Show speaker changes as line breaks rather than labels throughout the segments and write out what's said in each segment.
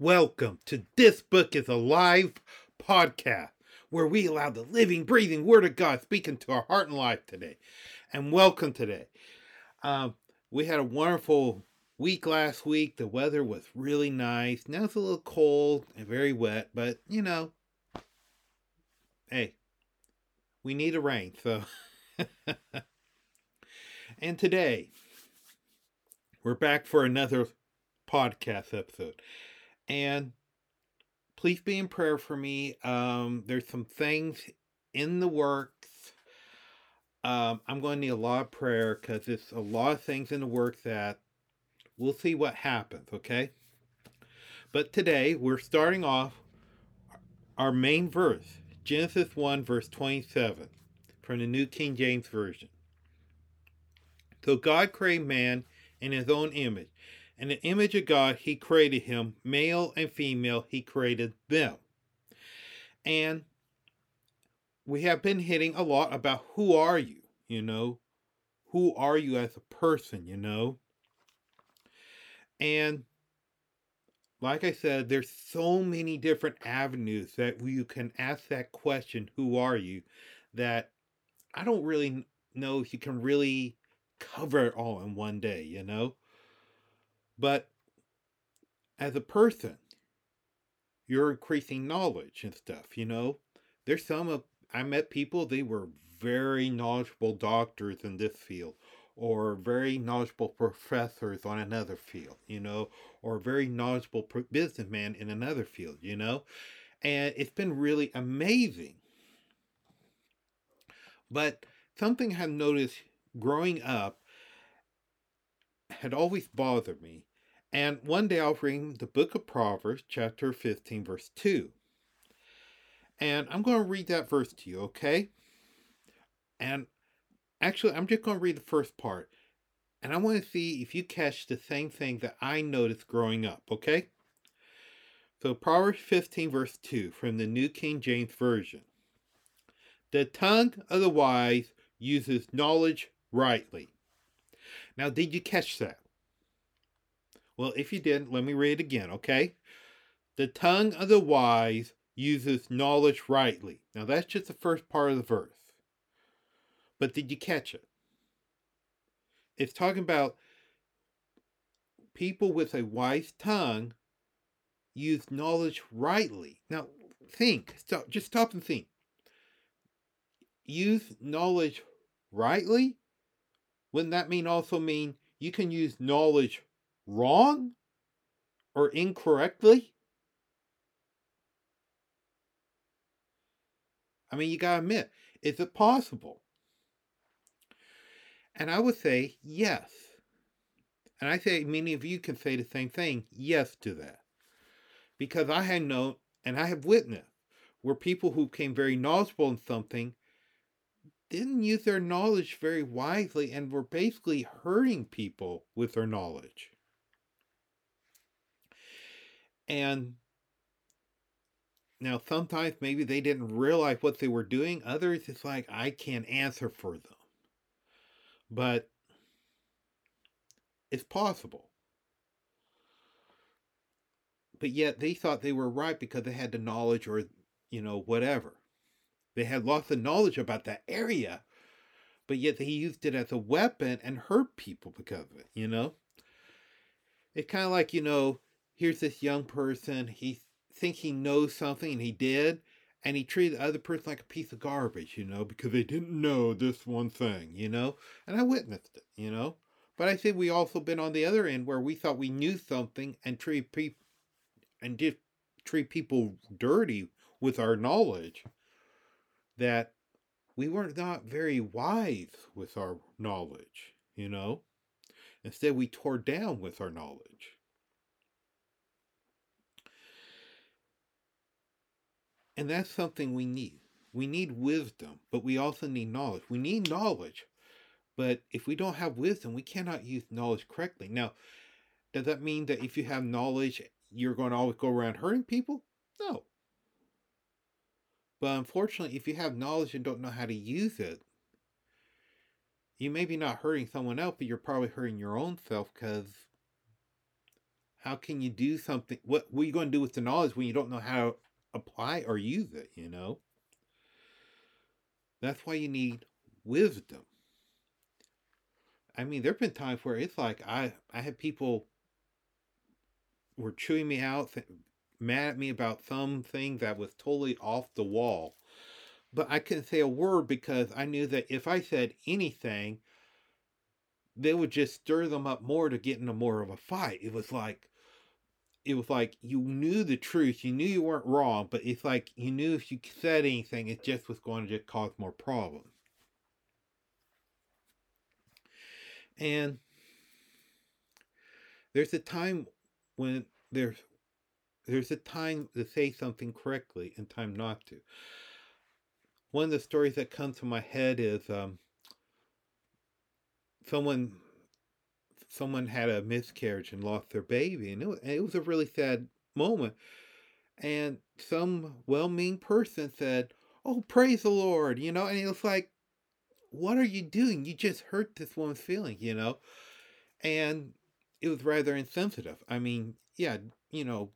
Welcome to This Book is Alive podcast, where we allow the living, breathing Word of God speaking to our heart and life today. And welcome today. Um, we had a wonderful week last week. The weather was really nice. Now it's a little cold and very wet, but you know, hey, we need a rain. So, and today we're back for another podcast episode. And please be in prayer for me. Um, there's some things in the works. Um, I'm going to need a lot of prayer because there's a lot of things in the works that we'll see what happens, okay? But today we're starting off our main verse, Genesis 1, verse 27, from the New King James Version. So God created man in his own image. In the image of God, he created him, male and female, he created them. And we have been hitting a lot about who are you, you know? Who are you as a person, you know? And like I said, there's so many different avenues that you can ask that question, who are you, that I don't really know if you can really cover it all in one day, you know? But as a person, you're increasing knowledge and stuff, you know? There's some of, I met people, they were very knowledgeable doctors in this field, or very knowledgeable professors on another field, you know, or very knowledgeable businessman in another field, you know? And it's been really amazing. But something I've noticed growing up had always bothered me and one day I'll read the book of Proverbs, chapter 15, verse 2. And I'm going to read that verse to you, okay? And actually, I'm just going to read the first part. And I want to see if you catch the same thing that I noticed growing up, okay? So, Proverbs 15, verse 2 from the New King James Version. The tongue of the wise uses knowledge rightly. Now, did you catch that? Well, if you didn't, let me read it again, okay? The tongue of the wise uses knowledge rightly. Now, that's just the first part of the verse. But did you catch it? It's talking about people with a wise tongue use knowledge rightly. Now, think. Stop, just stop and think. Use knowledge rightly? Wouldn't that mean also mean you can use knowledge wrong or incorrectly? I mean, you got to admit, is it possible? And I would say yes. And I say many of you can say the same thing, yes to that. Because I had known and I have witnessed where people who became very knowledgeable in something didn't use their knowledge very wisely and were basically hurting people with their knowledge. And now sometimes maybe they didn't realize what they were doing. Others, it's like, I can't answer for them. But it's possible. But yet they thought they were right because they had the knowledge or, you know, whatever. They had lots of knowledge about that area, but yet they used it as a weapon and hurt people because of it, you know? It's kind of like, you know, here's this young person, he thinks he knows something and he did, and he treated the other person like a piece of garbage, you know, because they didn't know this one thing, you know? And I witnessed it, you know? But I think we also been on the other end where we thought we knew something and treat people and just treat people dirty with our knowledge that we were not very wise with our knowledge, you know? Instead, we tore down with our knowledge. And that's something we need. We need wisdom, but we also need knowledge. We need knowledge, but if we don't have wisdom, we cannot use knowledge correctly. Now, does that mean that if you have knowledge, you're going to always go around hurting people? No. But unfortunately, if you have knowledge and don't know how to use it, you may be not hurting someone else, but you're probably hurting your own self because how can you do something? What, are you going to do with the knowledge when you don't know how apply or use it, you know? That's why you need wisdom. I mean, there have been times where it's like I, I had people were chewing me out, th- mad at me about something that was totally off the wall. But I couldn't say a word because I knew that if I said anything, they would just stir them up more to get into more of a fight. It was like it was like you knew the truth, you knew you weren't wrong, but it's like you knew if you said anything, it just was going to just cause more problems. And there's a time when there's there's a time to say something correctly and time not to. One of the stories that comes to my head is um, someone someone had a miscarriage and lost their baby, and it was, it was a really sad moment. And some well-meaning person said, "Oh, praise the Lord," you know, and it was like, "What are you doing? You just hurt this woman's feeling," you know, and it was rather insensitive. I mean, yeah, you know,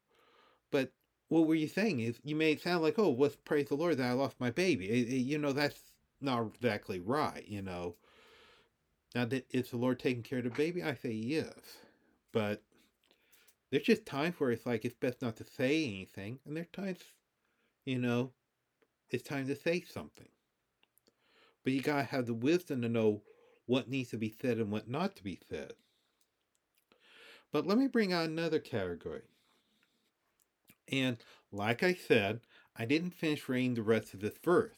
but what were you saying? Is you it sound like, "Oh, what's praise the Lord that I lost my baby," it, it, you know, that's not exactly right, you know. Now, is the Lord taking care of the baby? I say yes. But there's just times where it's like it's best not to say anything. And there's times, you know, it's time to say something. But you got to have the wisdom to know what needs to be said and what not to be said. But let me bring out another category. And like I said, I didn't finish reading the rest of this verse.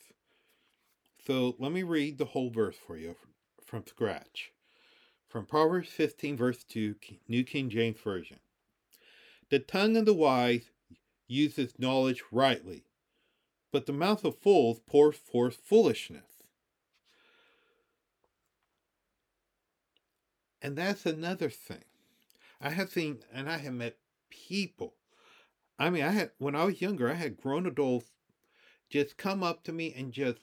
So let me read the whole verse for you from scratch. From Proverbs 15, verse 2, New King James Version. The tongue of the wise uses knowledge rightly, but the mouth of fools pours forth foolishness. And that's another thing. I have seen, and I have met people. I mean, I had, when I was younger, I had grown adults just come up to me and just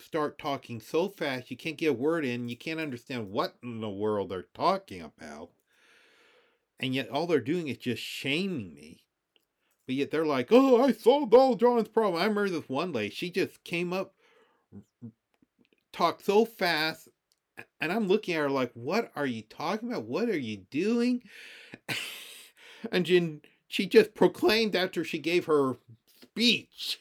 start talking so fast you can't get a word in, you can't understand what in the world they're talking about. And yet all they're doing is just shaming me. But yet they're like, oh, I solved all John's problem. I remember this one lady, she just came up, talked so fast, and I'm looking at her like, what are you talking about? What are you doing? and then she just proclaimed after she gave her speech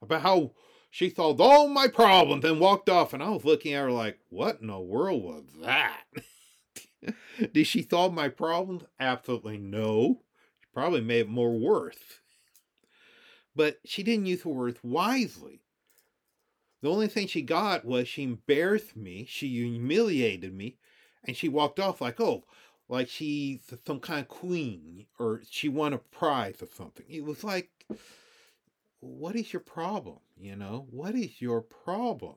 about how she solved all my problems and walked off. And I was looking at her like, what in the world was that? Did she solve my problems? Absolutely no. She probably made it more worse. But she didn't use the words wisely. The only thing she got was she embarrassed me, she humiliated me, and she walked off like, oh, like she's some kind of queen or she won a prize or something. It was like, what is your problem? You know, what is your problem?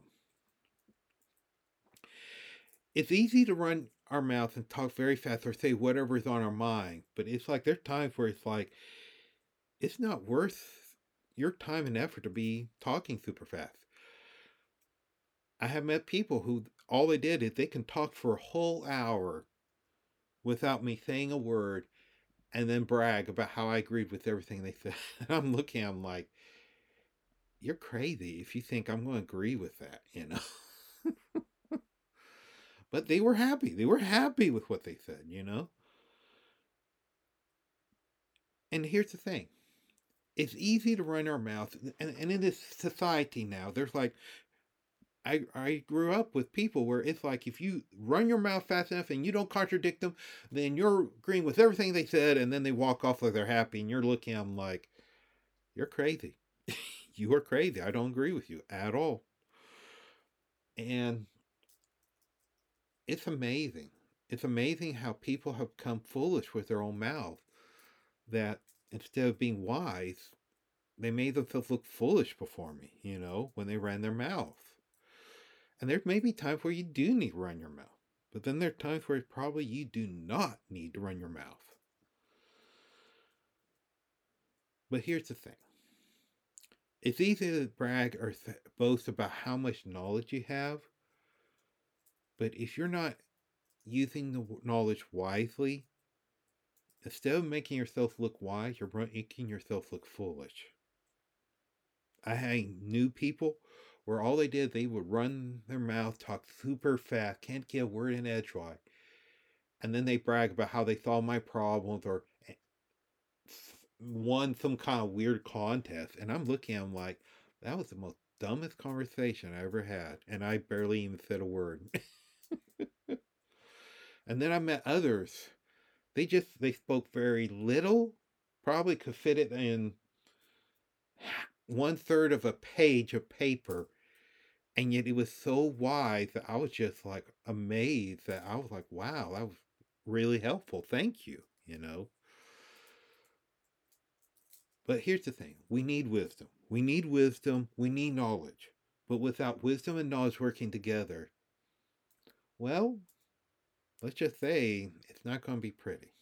It's easy to run our mouth and talk very fast or say whatever is on our mind, but it's like there's times where it's like it's not worth your time and effort to be talking super fast. I have met people who all they did is they can talk for a whole hour without me saying a word and then brag about how I agreed with everything they said. I'm looking, I'm like, you're crazy if you think I'm going to agree with that, you know. but they were happy. They were happy with what they said, you know. And here's the thing it's easy to run our mouth. And, and in this society now, there's like, I, I grew up with people where it's like if you run your mouth fast enough and you don't contradict them, then you're agreeing with everything they said, and then they walk off like they're happy, and you're looking at them like, you're crazy you are crazy. I don't agree with you at all. And it's amazing. It's amazing how people have come foolish with their own mouth. That instead of being wise, they made themselves look foolish before me, you know, when they ran their mouth. And there may be times where you do need to run your mouth, but then there are times where probably you do not need to run your mouth. But here's the thing it's easy to brag or th- boast about how much knowledge you have, but if you're not using the knowledge wisely, instead of making yourself look wise, you're making yourself look foolish. I knew people where all they did, they would run their mouth, talk super fast, can't get a word in edgewise. And then they brag about how they solved my problems or won some kind of weird contest. And I'm looking at them like, that was the most dumbest conversation I ever had. And I barely even said a word. and then I met others. They just, they spoke very little, probably could fit it in one third of a page of paper. And yet it was so wise that I was just like amazed that I was like, wow, that was really helpful. Thank you, you know. But here's the thing we need wisdom. We need wisdom. We need knowledge. But without wisdom and knowledge working together, well, let's just say it's not going to be pretty.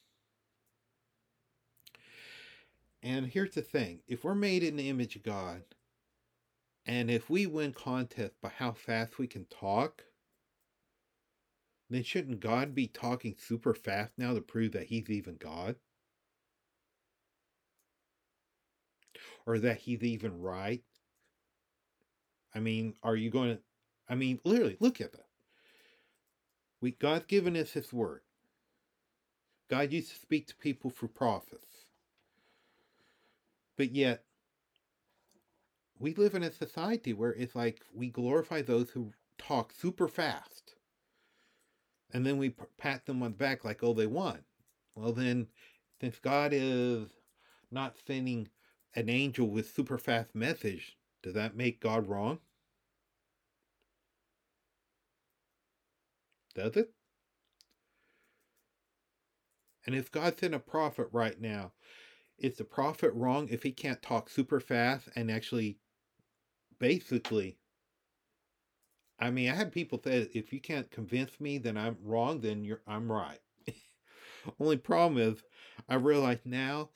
And here's the thing if we're made in the image of God, and if we win contests by how fast we can talk, then shouldn't God be talking super fast now to prove that he's even God? Or that he's even right? I mean, are you going to I mean, literally, look at that. We God's given us his word. God used to speak to people through prophets. But yet, we live in a society where it's like we glorify those who talk super fast. And then we pat them on the back like, oh, they won. Well, then, since God is not sending an angel with super fast message, does that make God wrong? Does it? And if God sent a prophet right now is the prophet wrong if he can't talk super fast and actually basically I mean, I had people say if you can't convince me then I'm wrong, then you're I'm right. Only problem is I realize now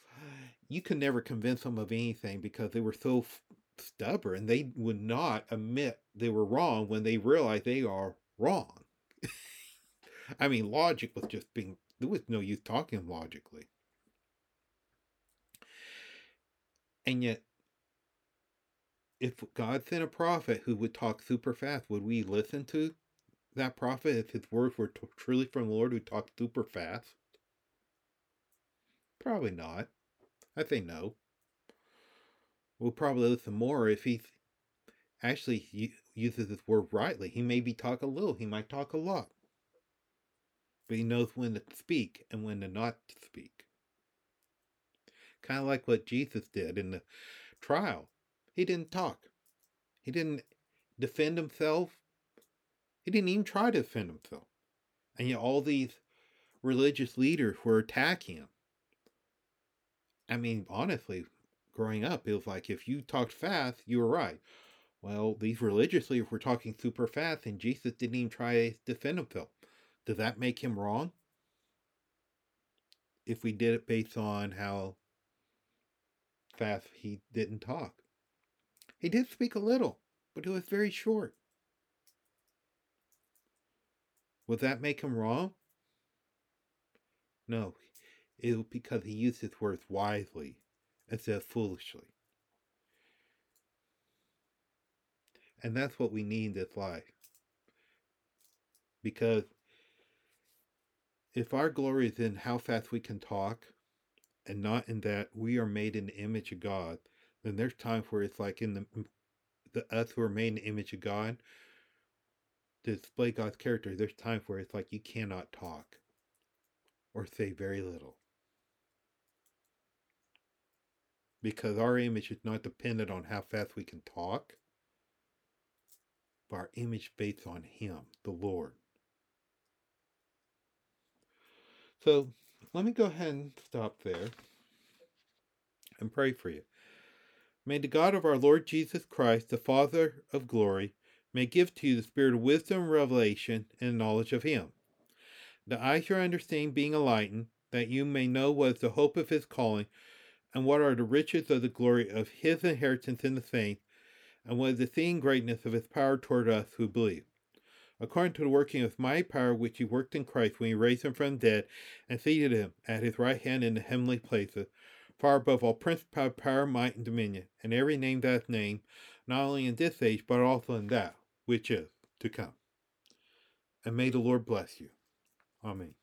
you could never convince them of anything because they were so f- stubborn. They would not admit they were wrong when they realized they are wrong. I mean, logic was just being there was no use talking logically. And yet, if God sent a prophet who would talk super fast, would we listen to that prophet if his words were t- truly from the Lord who talked super fast? Probably not. I say no. We'll probably listen more if he actually uses his word rightly. He maybe talk a little, he might talk a lot. But he knows when to speak and when to not speak. Kind of like what Jesus did in the trial. He didn't talk. He didn't defend himself. He didn't even try to defend himself. And yet all these religious leaders were attacking him. I mean, honestly, growing up, it was like if you talked fast, you were right. Well, these religious leaders were talking super fast, and Jesus didn't even try to defend himself. Does that make him wrong? If we did it based on how fast he didn't talk. He did speak a little, but it was very short. Would that make him wrong? No, it was because he used his words wisely instead of foolishly. And that's what we need in this life. Because if our glory is in how fast we can talk, and not in that we are made in the image of God, then there's times where it's like in the the us who are made in the image of God to display God's character. There's times where it's like you cannot talk or say very little. Because our image is not dependent on how fast we can talk, but our image based on Him, the Lord. So let me go ahead and stop there and pray for you. May the God of our Lord Jesus Christ, the Father of glory, may give to you the spirit of wisdom, revelation, and knowledge of him. The eyes your understanding being enlightened, that you may know what is the hope of his calling, and what are the riches of the glory of his inheritance in the saints, and what is the seeing greatness of his power toward us who believe according to the working of my power which he worked in Christ when he raised him from the dead and seated him at his right hand in the heavenly places, far above all principality, power, might, and dominion, and every name that is named, not only in this age, but also in that which is to come. And may the Lord bless you. Amen.